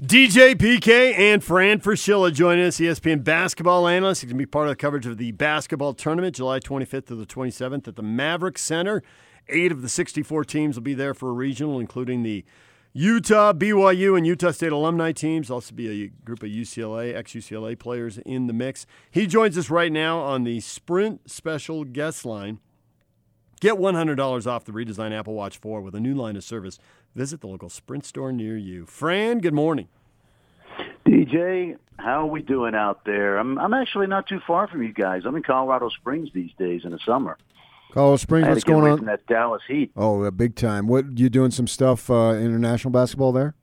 DJ PK and Fran Fraschilla joining us, ESPN basketball analyst. He's going to be part of the coverage of the basketball tournament July 25th to the 27th at the Maverick Center. Eight of the 64 teams will be there for a regional, including the Utah, BYU, and Utah State alumni teams. Also, be a group of UCLA, ex UCLA players in the mix. He joins us right now on the Sprint Special Guest Line. Get $100 off the redesigned Apple Watch 4 with a new line of service. Visit the local Sprint store near you. Fran, good morning. DJ, how are we doing out there? I'm I'm actually not too far from you guys. I'm in Colorado Springs these days in the summer. Colorado Springs, what's going on? From that Dallas Heat. Oh, big time. What you doing? Some stuff uh, international basketball there?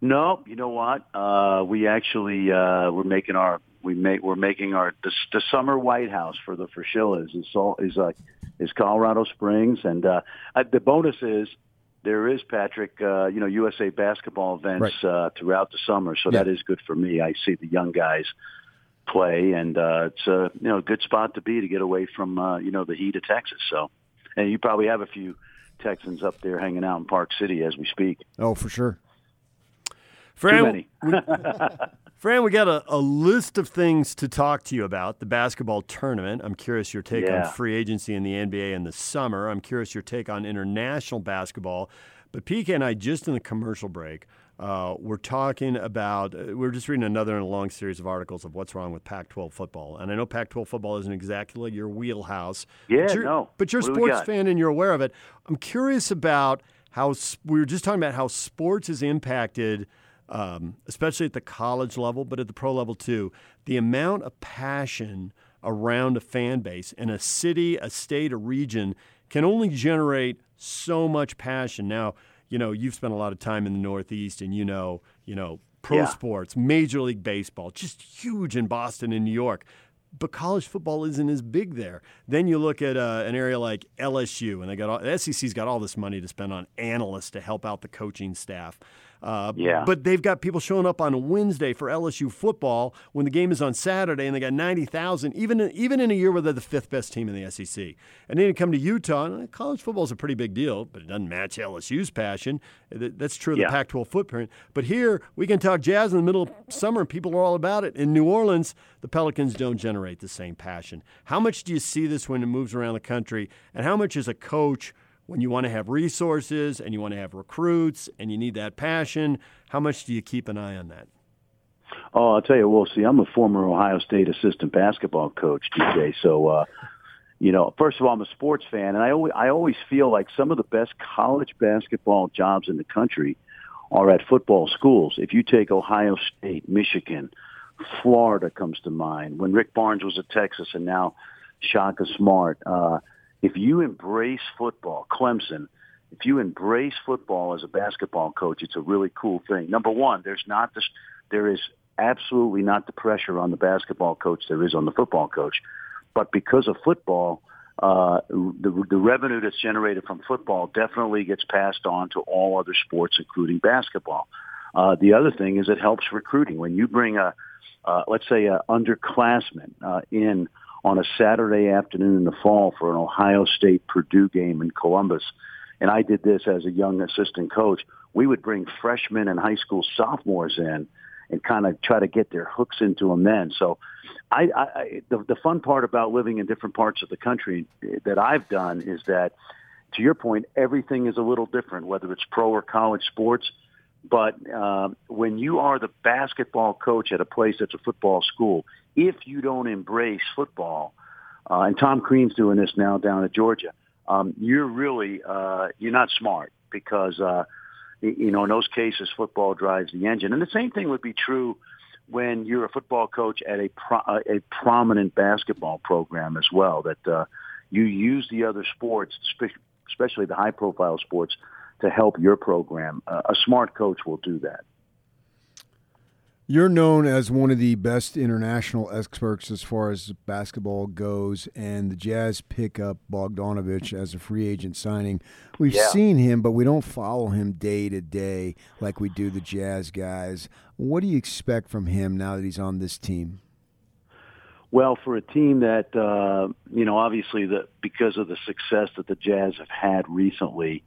No, you know what? Uh, we actually uh, we're making our we make we're making our the, the summer White House for the Fraschillas is all is uh, is Colorado Springs, and uh, the bonus is there is Patrick, uh, you know, USA basketball events right. uh, throughout the summer, so Yeah. that is good for me. I see the young guys play, and uh, it's a you know a good spot to be to get away from uh, you know the heat of Texas. So, and you probably have a few Texans up there hanging out in Park City as we speak. Oh, for sure. Fran, Too many. Fran, we got a, a list of things to talk to you about. The basketball tournament. I'm curious your take Yeah. on free agency in the NBA in the summer. I'm curious your take on international basketball. But PK and I, just in the commercial break, uh, we're talking about, uh, we're just reading another in a long series of articles of what's wrong with Pac 12 football. And I know Pac 12 football isn't exactly your wheelhouse. Yeah, but you're, no. But you're a What do we sports fan and you're aware of it. I'm curious about how we were just talking about how sports is impacted, um, especially at the college level, but at the pro level too. The amount of passion around a fan base in a city, a state, a region can only generate so much passion. Now, you know, you've spent a lot of time in the Northeast, and you know, you know, pro Yeah. sports, Major League Baseball, just huge in Boston and New York but college football isn't as big there. Then you look at uh, an area like LSU, and they got all, the SEC's got all this money to spend on analysts to help out the coaching staff. Uh, Yeah. But they've got people showing up on a Wednesday for LSU football when the game is on Saturday, and they got ninety thousand, even even in a year where they're the fifth best team in the SEC. And then you come to Utah, and uh, college football is a pretty big deal, but it doesn't match LSU's passion. That's true of the Pac-12 footprint. But here we can talk jazz in the middle of summer, and people are all about it. In New Orleans, the Pelicans don't generate the same passion. How much do you see this when it moves around the country, and how much is a coach? When you want to have resources and you want to have recruits and you need that passion, how much do you keep an eye on that? Oh, I'll tell you. Well, see, I'm a former Ohio State assistant basketball coach, DJ. So, uh, you know, first of all, I'm a sports fan, and I always, I always feel like some of the best college basketball jobs in the country are at football schools. If you take Ohio State, Michigan, Florida comes to mind. When Rick Barnes was at Texas, and now Shaka Smart. Uh, if you embrace football, Clemson, if you embrace football as a basketball coach, it's a really cool thing. Number one, there's not this, there is absolutely not the pressure on the basketball coach there is on the football coach. But because of football, uh, the, the revenue that's generated from football definitely gets passed on to all other sports, including basketball. Uh, the other thing is it helps recruiting. When you bring a, uh, let's say, a underclassman uh, in on a Saturday afternoon in the fall for an Ohio State Purdue game in Columbus, and I did this as a young assistant coach, we would bring freshmen and high school sophomores in and kind of try to get their hooks into them then. So I, I the, the fun part about living in different parts of the country that I've done is that, to your point, everything is a little different, whether it's pro or college sports. But uh, when you are the basketball coach at a place that's a football school, if you don't embrace football, uh, and Tom Crean's doing this now down at Georgia, um, you're really uh, you're not smart because uh, you know in those cases football drives the engine, and the same thing would be true when you're a football coach at a pro- uh, a prominent basketball program as well. That uh, you use the other sports, especially the high profile sports, to help your program. Uh, a smart coach will do that. You're known as one of the best international experts as far as basketball goes, and the Jazz pick up Bogdanovich as a free agent signing. We've Yeah. seen him, but we don't follow him day to day like we do the Jazz guys. What do you expect from him now that he's on this team? Well, for a team that uh, you know, obviously, the because of the success that the Jazz have had recently,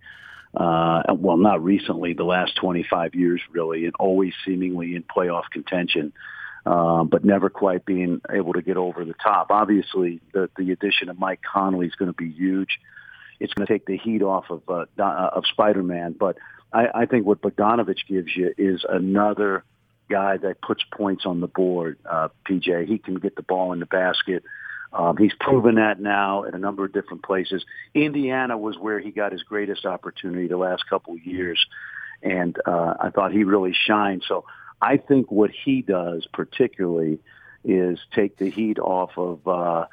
Uh, well, not recently, the last 25 years really, and always seemingly in playoff contention, uh, but never quite being able to get over the top. Obviously, the, the addition of Mike Conley is going to be huge. It's going to take the heat off of uh, uh, of Spider-Man, but I, I think what Bogdanovich gives you is another guy that puts points on the board. Uh, DJ, he can get the ball in the basket. Um, he's proven that now in a number of different places. Indiana was where he got his greatest opportunity the last couple of years, and uh, I thought he really shined. So I think what he does particularly is take the heat off of uh,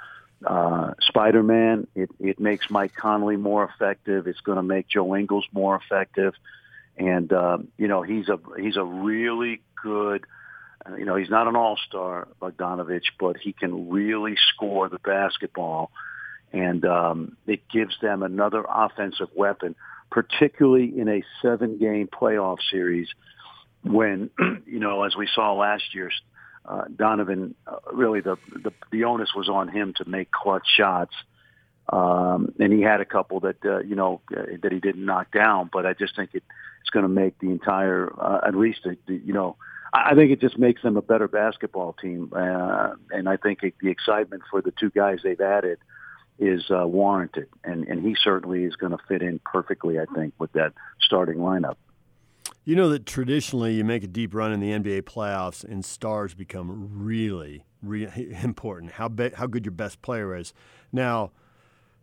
uh, Spider-Man. It, it makes Mike Conley more effective. It's going to make Joe Ingles more effective, and um, you know he's a he's a really good uh, you know, he's not an all-star, Bogdanovich, but he can really score the basketball, and um, it gives them another offensive weapon, particularly in a seven-game playoff series. When you know, as we saw last year, uh, Donovan uh, really the, the the onus was on him to make clutch shots, um, and he had a couple that uh, you know uh, that he didn't knock down. But I just think it, it's going to make the entire, uh, at least the, the, you know I think it just makes them a better basketball team, uh, and I think it, the excitement for the two guys they've added is uh, warranted, and and he certainly is going to fit in perfectly. I think with that starting lineup. You know that traditionally you make a deep run in the NBA playoffs, and stars become really, really important. How be, how good your best player is. Now,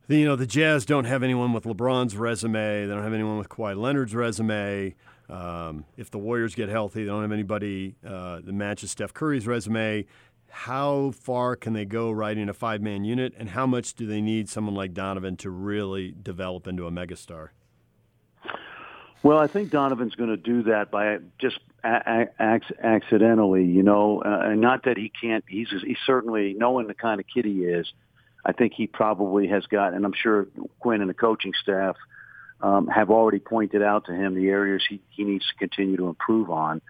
the, you know the Jazz don't have anyone with LeBron's resume. They don't have anyone with Kawhi Leonard's resume. Um, if the Warriors get healthy, they don't have anybody uh, that matches Steph Curry's resume. How far can they go riding a five man unit, and how much do they need someone like Donovan to really develop into a megastar? Well, I think Donovan's going to do that by just a- a- accidentally, you know, uh, not that he can't. He's he's certainly knowing the kind of kid he is. I think he probably has got, and I'm sure Quin and the coaching staff um, have already pointed out to him the areas he, he needs to continue to improve on.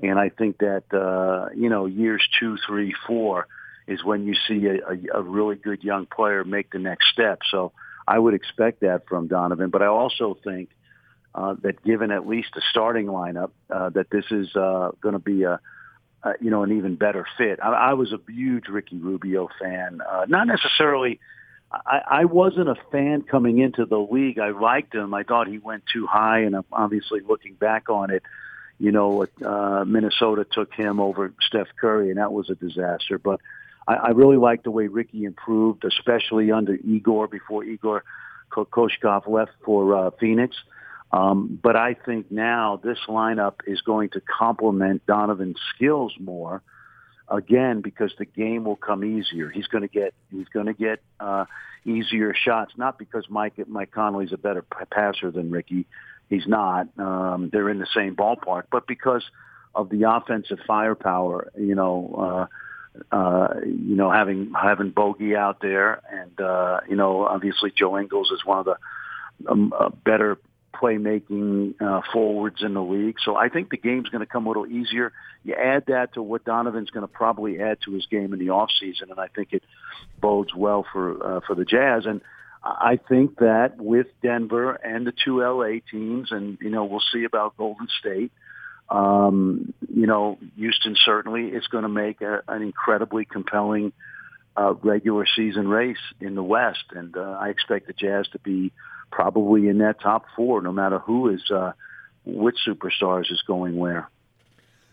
And I think that, uh, you know, years two, three, four is when you see a, a, a really good young player make the next step. So I would expect that from Donovan. But I also think uh, that given at least a starting lineup, uh, that this is uh, going to be a, uh, you know, an even better fit. I, I was a huge Ricky Rubio fan, uh, not necessarily – I, I wasn't a fan coming into the league. I liked him. I thought he went too high, and obviously looking back on it, you know, uh, Minnesota took him over Steph Curry, and that was a disaster. But I, I really liked the way Ricky improved, especially under Igor before Igor Kokoskov left for uh, Phoenix. Um, but I think now this lineup is going to complement Donovan's skills more again because the game will come easier. He's going to get he's going to get uh, easier shots, not because Mike Mike Conley's a better passer than Ricky. He's not. Um, they're in the same ballpark, but because of the offensive firepower, you know, uh, uh, you know, having having Bogey out there, and uh, you know, obviously Joe Ingles is one of the um, uh, better playmaking uh, forwards in the league. So I think the game's going to come a little easier. You add that to what Donovan's going to probably add to his game in the off season, and I think it bodes well for uh, for the Jazz. And I think that with Denver and the two LA teams, and you know we'll see about Golden State. Um, you know, Houston certainly is going to make a, an incredibly compelling uh, regular season race in the West, and uh, I expect the Jazz to be probably in that top four, no matter who is uh, which superstars is going where.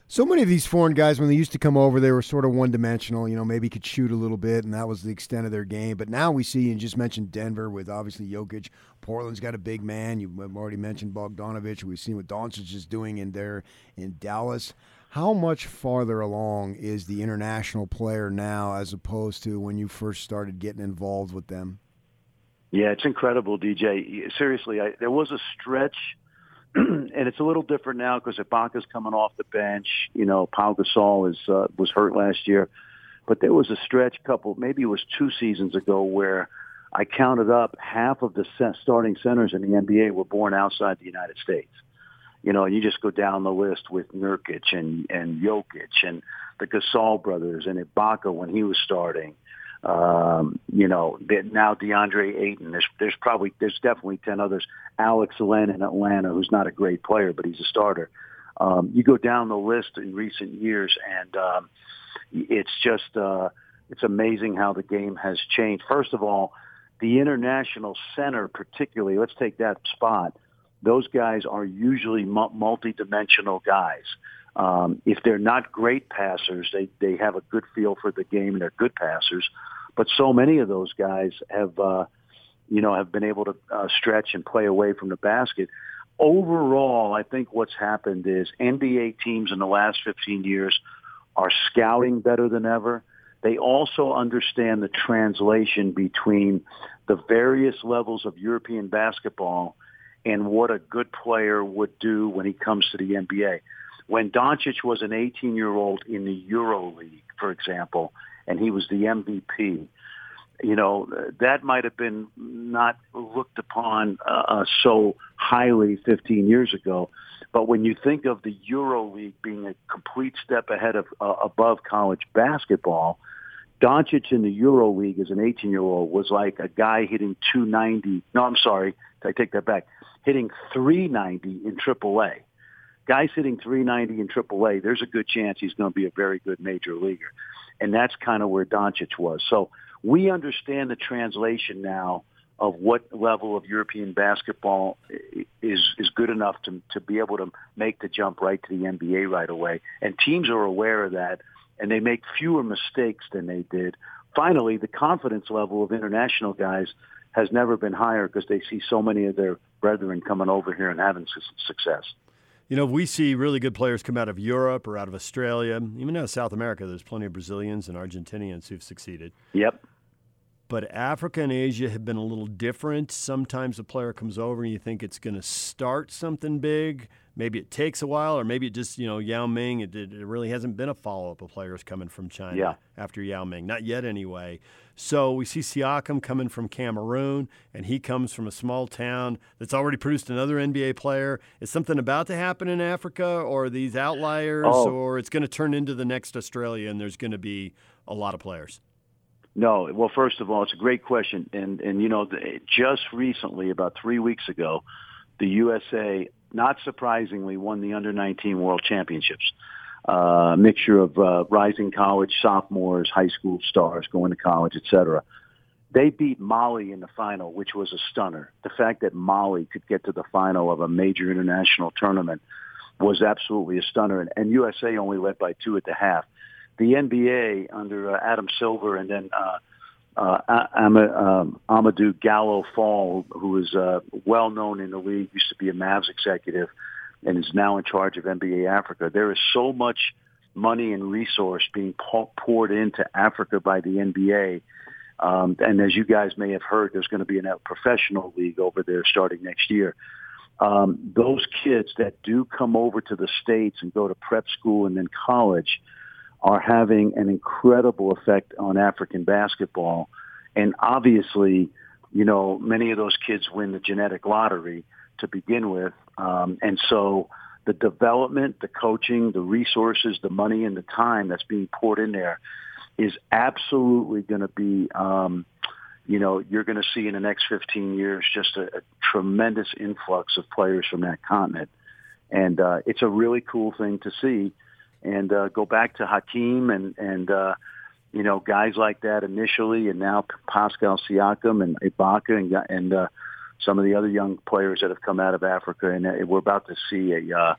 So many of these foreign guys, when they used to come over, they were sort of one dimensional. You know, maybe could shoot a little bit, and that was the extent of their game. But now we see, and just mentioned Denver with obviously Jokic. Portland's got a big man. You've already mentioned Bogdanovich. We've seen what Doncic is doing in there in Dallas. How much farther along is the international player now as opposed to when you first started getting involved with them? Yeah, it's incredible, DJ. Seriously, I, there was a stretch, and it's a little different now because Ibaka's coming off the bench. You know, Pau Gasol is uh, was hurt last year, but there was a stretch, couple maybe it was two seasons ago, where I counted up half of the starting centers in the NBA were born outside the United States. You know, you just go down the list with Nurkic and and Jokic and the Gasol brothers and Ibaka when he was starting Um, you know, now DeAndre Ayton. There's there's probably there's definitely ten others. Alex Len in Atlanta, who's not a great player, but he's a starter. Um, you go down the list in recent years, and um, it's just uh, it's amazing how the game has changed. First of all, the international center, particularly, let's take that spot. Those guys are usually multi-dimensional guys. Um, if they're not great passers, they they have a good feel for the game and they're good passers. But so many of those guys have, uh, you know, have been able to uh, stretch and play away from the basket. Overall, I think what's happened is NBA teams in the last 15 years are scouting better than ever. They also understand the translation between the various levels of European basketball and what a good player would do when he comes to the NBA. When Doncic was an 18-year-old in the Euro League, for example, and he was the MVP, you know, that might have been not looked upon uh, so highly 15 years ago. But when you think of the Euro League being a complete step ahead of uh, above college basketball, Doncic in the Euro League as an 18 year old was like a guy hitting 290. No, I'm sorry. I take that back. Hitting 390 in AAA. Guys hitting 390 in AAA, there's a good chance he's going to be a very good major leaguer. And that's kind of where Doncic was. So we understand the translation now of what level of European basketball is is good enough to to be able to make the jump right to the NBA right away. And teams are aware of that and they make fewer mistakes than they did. Finally, the confidence level of international guys has never been higher because they see so many of their brethren coming over here and having success. You know, we see really good players come out of Europe or out of Australia, even out of South America. There's plenty of Brazilians and Argentinians who've succeeded. Yep. But Africa and Asia have been a little different. Sometimes a player comes over and you think it's going to start something big maybe it takes a while, or maybe it just you know Yao Ming. It, it, really hasn't been a follow up of players coming from China yeah. after Yao Ming, not yet anyway. So we see Siakam coming from Cameroon, and he comes from a small town that's already produced another NBA player. Is something about to happen in Africa, or these outliers, oh. or it's going to turn into the next Australia, and there's going to be a lot of players? No. Well, first of all, it's a great question, and and you know, just recently, about three weeks ago, the USA not surprisingly, won the under 19 World Championships. Uh, a mixture of uh, rising college sophomores, high school stars going to college, etc. They beat Mali in the final, which was a stunner. The fact that Mali could get to the final of a major international tournament was absolutely a stunner, and, and USA only led by two at the half. The NBA under uh, Adam Silver and then uh, uh, um, Amadou Gallo Fall, who is uh, well known in the league, used to be a Mavs executive, and is now in charge of NBA Africa. There is so much money and resource being poured into Africa by the NBA. Um, and as you guys may have heard, there's going to be a professional league over there starting next year. Um, those kids that do come over to the States and go to prep school and then college – are having an incredible effect on African basketball. And obviously, you know, many of those kids win the genetic lottery to begin with. Um, and so the development, the coaching, the resources, the money, and the time that's being poured in there is absolutely going to be, um, you know, you're going to see in the next 15 years just a, a tremendous influx of players from that continent. And uh, it's a really cool thing to see and uh, go back to Hakeem and and uh, you know guys like that initially, and now Pascal Siakam and Ibaka and and uh, some of the other young players that have come out of Africa, and uh, we're about to see a uh,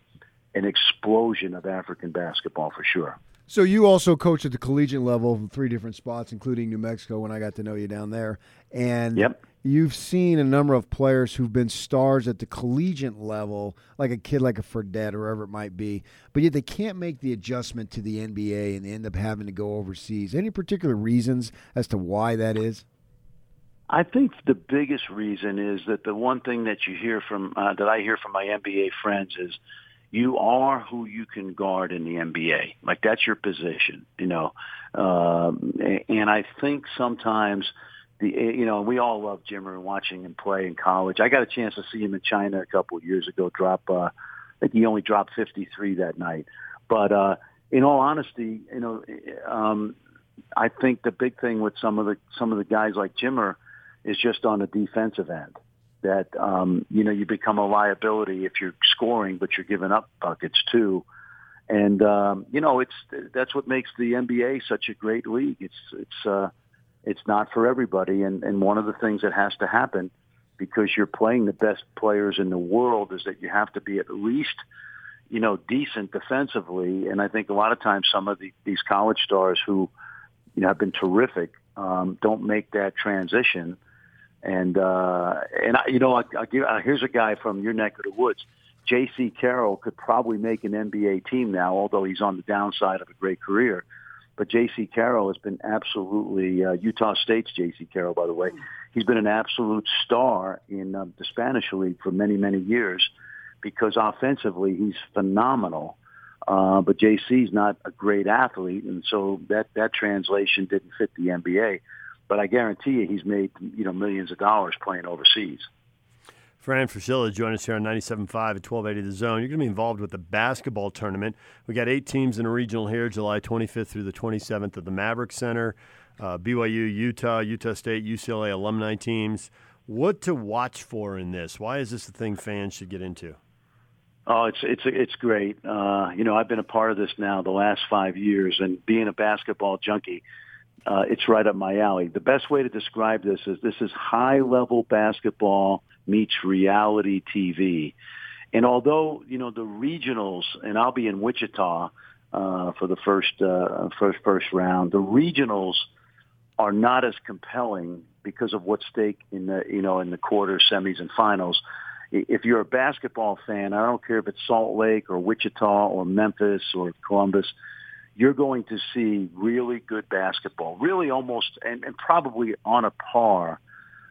an explosion of African basketball for sure. So you also coach at the collegiate level, three different spots, including New Mexico. When I got to know you down there, and yep you've seen a number of players who've been stars at the collegiate level, like a kid like a Fredette or whoever it might be, but yet they can't make the adjustment to the NBA and they end up having to go overseas. Any particular reasons as to why that is? I think the biggest reason is that the one thing that you hear from uh, that I hear from my NBA friends is you are who you can guard in the NBA. Like that's your position, you know. Um, and I think sometimes the you know we all love Jimmer and watching him play in college. I got a chance to see him in China a couple of years ago. Drop, uh, I think he only dropped 53 that night. But uh, in all honesty, you know, um, I think the big thing with some of the some of the guys like Jimmer is just on the defensive end. That um, you know you become a liability if you're scoring, but you're giving up buckets too. And um, you know it's that's what makes the NBA such a great league. It's it's uh, it's not for everybody, and and one of the things that has to happen because you're playing the best players in the world is that you have to be at least you know, decent defensively. And I think a lot of times some of the, these college stars who, you know, have been terrific um, don't make that transition. And uh, and I, you know, I, I give, uh, here's a guy from your neck of the woods. Jaycee Carroll could probably make an NBA team now, although he's on the downside of a great career. But Jaycee Carroll has been absolutely uh, Utah State's Jaycee Carroll, by the way. He's been an absolute star in uh, the Spanish league for many, many years because offensively he's phenomenal. Uh, but Jaycee's not a great athlete, and so that that translation didn't fit the NBA. But I guarantee you, he's made you know millions of dollars playing overseas. Fran Fraschilla join us here on 97.5 at 1280 The Zone. You're going to be involved with the basketball tournament. We got eight teams in a regional here, July 25th through the 27th at the Maverick Center. Uh, BYU, Utah, Utah State, UCLA alumni teams. What to watch for in this? Why is this a thing fans should get into? Oh, it's it's it's great. Uh, you know, I've been a part of this now the last five years, and being a basketball junkie, uh, it's right up my alley. The best way to describe this is this is high level basketball meets reality TV. And although you know the regionals, and I'll be in Wichita uh, for the first uh, first first round, the regionals are not as compelling because of what's stake in the you know in the quarter, semis, and finals if you're a basketball fan, I don't care if it's Salt Lake or Wichita or Memphis or Columbus, you're going to see really good basketball, really almost and, and probably on a par,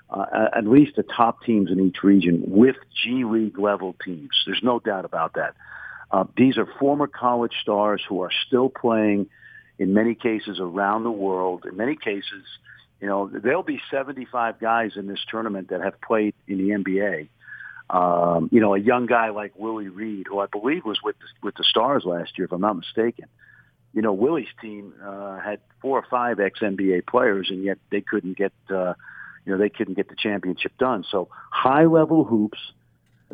uh, at least the top teams in each region with G League level teams. There's no doubt about that. Uh, these are former college stars who are still playing in many cases around the world. In many cases, you know, there'll be 75 guys in this tournament that have played in the NBA um, you know, a young guy like Willie Reed, who I believe was with the, with the Stars last year, if I'm not mistaken. You know, Willie's team uh, had four or five ex NBA players, and yet they couldn't get, uh, you know, they couldn't get the championship done. So high level hoops,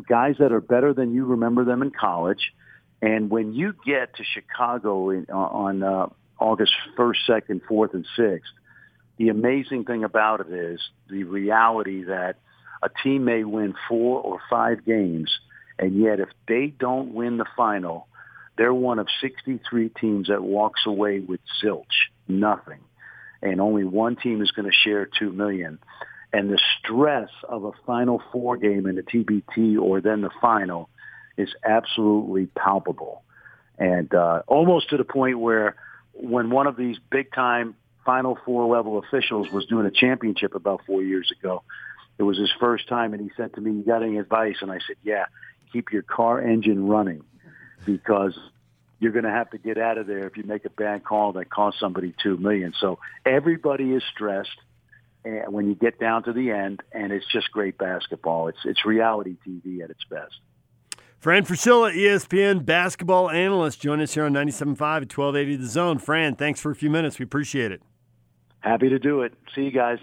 guys that are better than you remember them in college, and when you get to Chicago in, on uh, August first, second, fourth, and sixth, the amazing thing about it is the reality that a team may win four or five games, and yet if they don't win the final, they're one of 63 teams that walks away with zilch, nothing. And only one team is going to share two million. And the stress of a Final Four game in the TBT or then the final is absolutely palpable. And uh, almost to the point where when one of these big time Final Four level officials was doing a championship about four years ago, it was his first time, and he said to me, "You got any advice?" And I said, "Yeah, keep your car engine running, because you're going to have to get out of there if you make a bad call that costs somebody two million. So everybody is stressed and when you get down to the end, and it's just great basketball. It's it's reality TV at its best. Fran Fraschilla, ESPN basketball analyst, join us here on 97.5 at 1280 The Zone. Fran, thanks for a few minutes. We appreciate it. Happy to do it. See you guys.